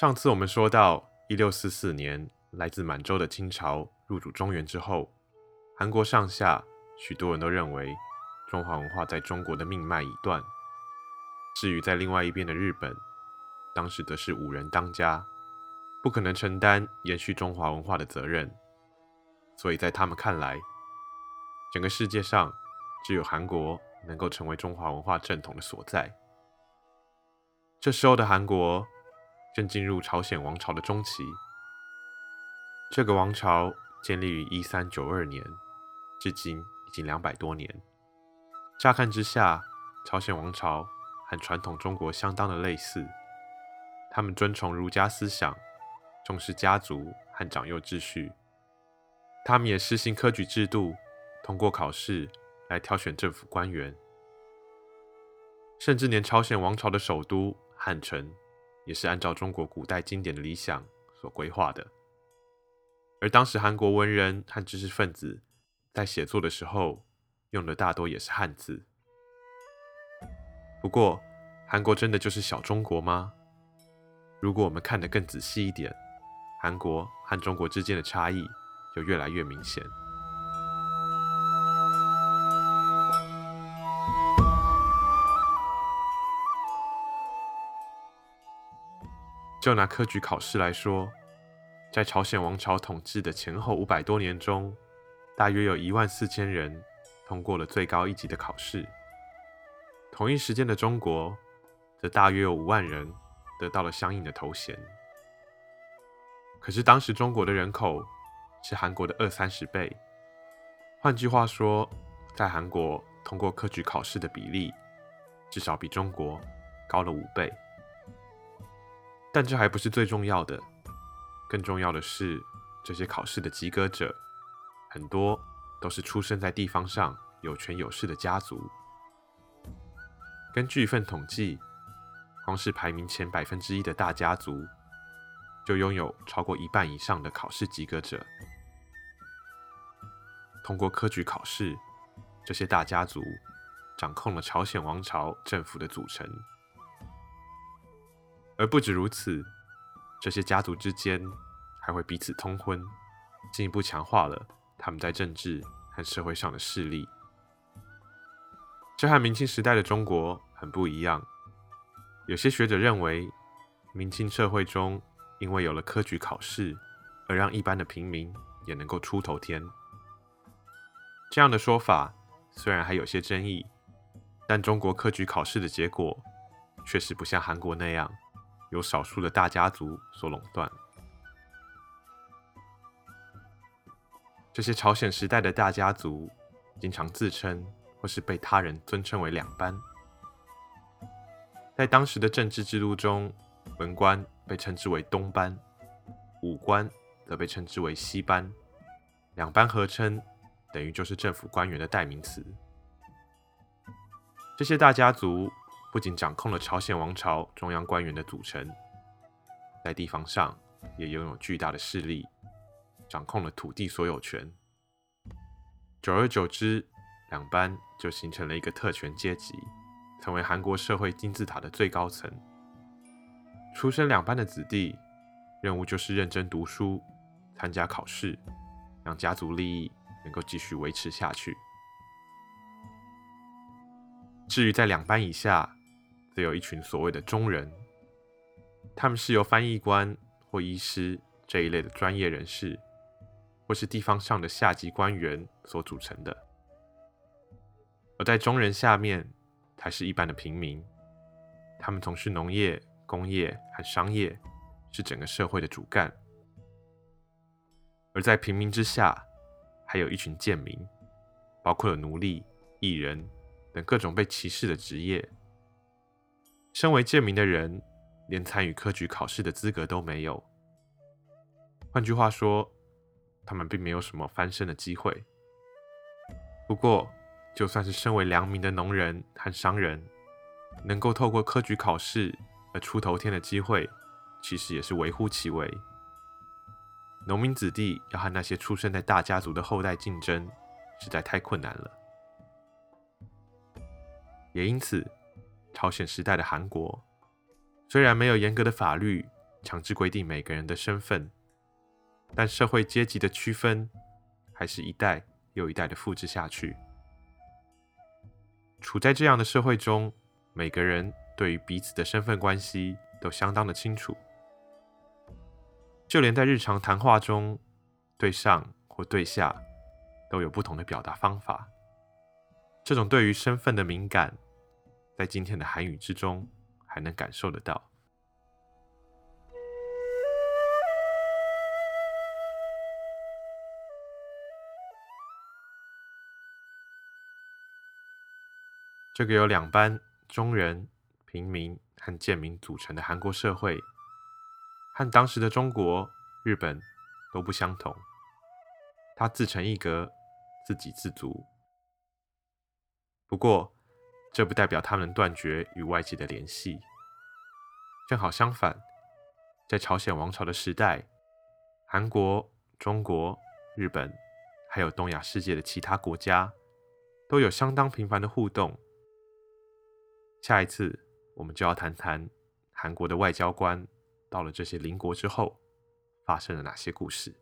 上次我们说到，一六四四年，来自满洲的清朝入主中原之后，韩国上下许多人都认为中华文化在中国的命脉已断。至于在另外一边的日本，当时则是五人当家，不可能承担延续中华文化的责任，所以在他们看来，整个世界上只有韩国能够成为中华文化正统的所在。这时候的韩国正进入朝鲜王朝的中期。这个王朝建立于一三九二年，至今已经两百多年。乍看之下，朝鲜王朝和传统中国相当的类似。他们尊崇儒家思想，重视家族和长幼秩序。他们也实行科举制度，通过考试来挑选政府官员。甚至连朝鲜王朝的首都汉城，也是按照中国古代经典的理想所规划的。而当时韩国文人和知识分子在写作的时候，用的大多也是汉字。不过，韩国真的就是小中国吗？如果我们看得更仔细一点，韩国和中国之间的差异就越来越明显。就拿科举考试来说，在朝鲜王朝统治的前后五百多年中，大约有一万四千人通过了最高一级的考试。同一时间的中国，则大约有五万人。得到了相应的头衔。可是当时中国的人口是韩国的二三十倍，换句话说，在韩国通过科举考试的比例至少比中国高了五倍。但这还不是最重要的，更重要的是，这些考试的及格者很多都是出生在地方上有权有势的家族。根据一份统计。光是排名前百分之一的大家族，就拥有超过一半以上的考试及格者。通过科举考试，这些大家族掌控了朝鲜王朝政府的组成。而不止如此，这些家族之间还会彼此通婚，进一步强化了他们在政治和社会上的势力。这和明清时代的中国很不一样。有些学者认为，明清社会中因为有了科举考试，而让一般的平民也能够出头天。这样的说法虽然还有些争议，但中国科举考试的结果确实不像韩国那样，由少数的大家族所垄断。这些朝鲜时代的大家族经常自称，或是被他人尊称为两班。在当时的政治制度中，文官被称之为东班，武官则被称之为西班，两班合称，等于就是政府官员的代名词。这些大家族不仅掌控了朝鲜王朝中央官员的组成，在地方上也拥有巨大的势力，掌控了土地所有权。久而久之，两班就形成了一个特权阶级。成为韩国社会金字塔的最高层。出身两班的子弟，任务就是认真读书，参加考试，让家族利益能够继续维持下去。至于在两班以下，则有一群所谓的中人，他们是由翻译官或医师这一类的专业人士，或是地方上的下级官员所组成的。而在中人下面。才是一般的平民，他们从事农业、工业和商业，是整个社会的主干。而在平民之下，还有一群贱民，包括了奴隶、艺人等各种被歧视的职业。身为贱民的人，连参与科举考试的资格都没有。换句话说，他们并没有什么翻身的机会。不过，就算是身为良民的农人和商人，能够透过科举考试而出头天的机会，其实也是微乎其微。农民子弟要和那些出生在大家族的后代竞争，实在太困难了。也因此，朝鲜时代的韩国虽然没有严格的法律强制规定每个人的身份，但社会阶级的区分还是一代又一代的复制下去。处在这样的社会中，每个人对于彼此的身份关系都相当的清楚，就连在日常谈话中，对上或对下都有不同的表达方法。这种对于身份的敏感，在今天的韩语之中还能感受得到。这个由两班中人、平民和贱民组成的韩国社会，和当时的中国、日本都不相同。它自成一格，自给自足。不过，这不代表他们断绝与外界的联系。正好相反，在朝鲜王朝的时代，韩国、中国、日本，还有东亚世界的其他国家，都有相当频繁的互动。下一次，我们就要谈谈韩国的外交官到了这些邻国之后，发生了哪些故事。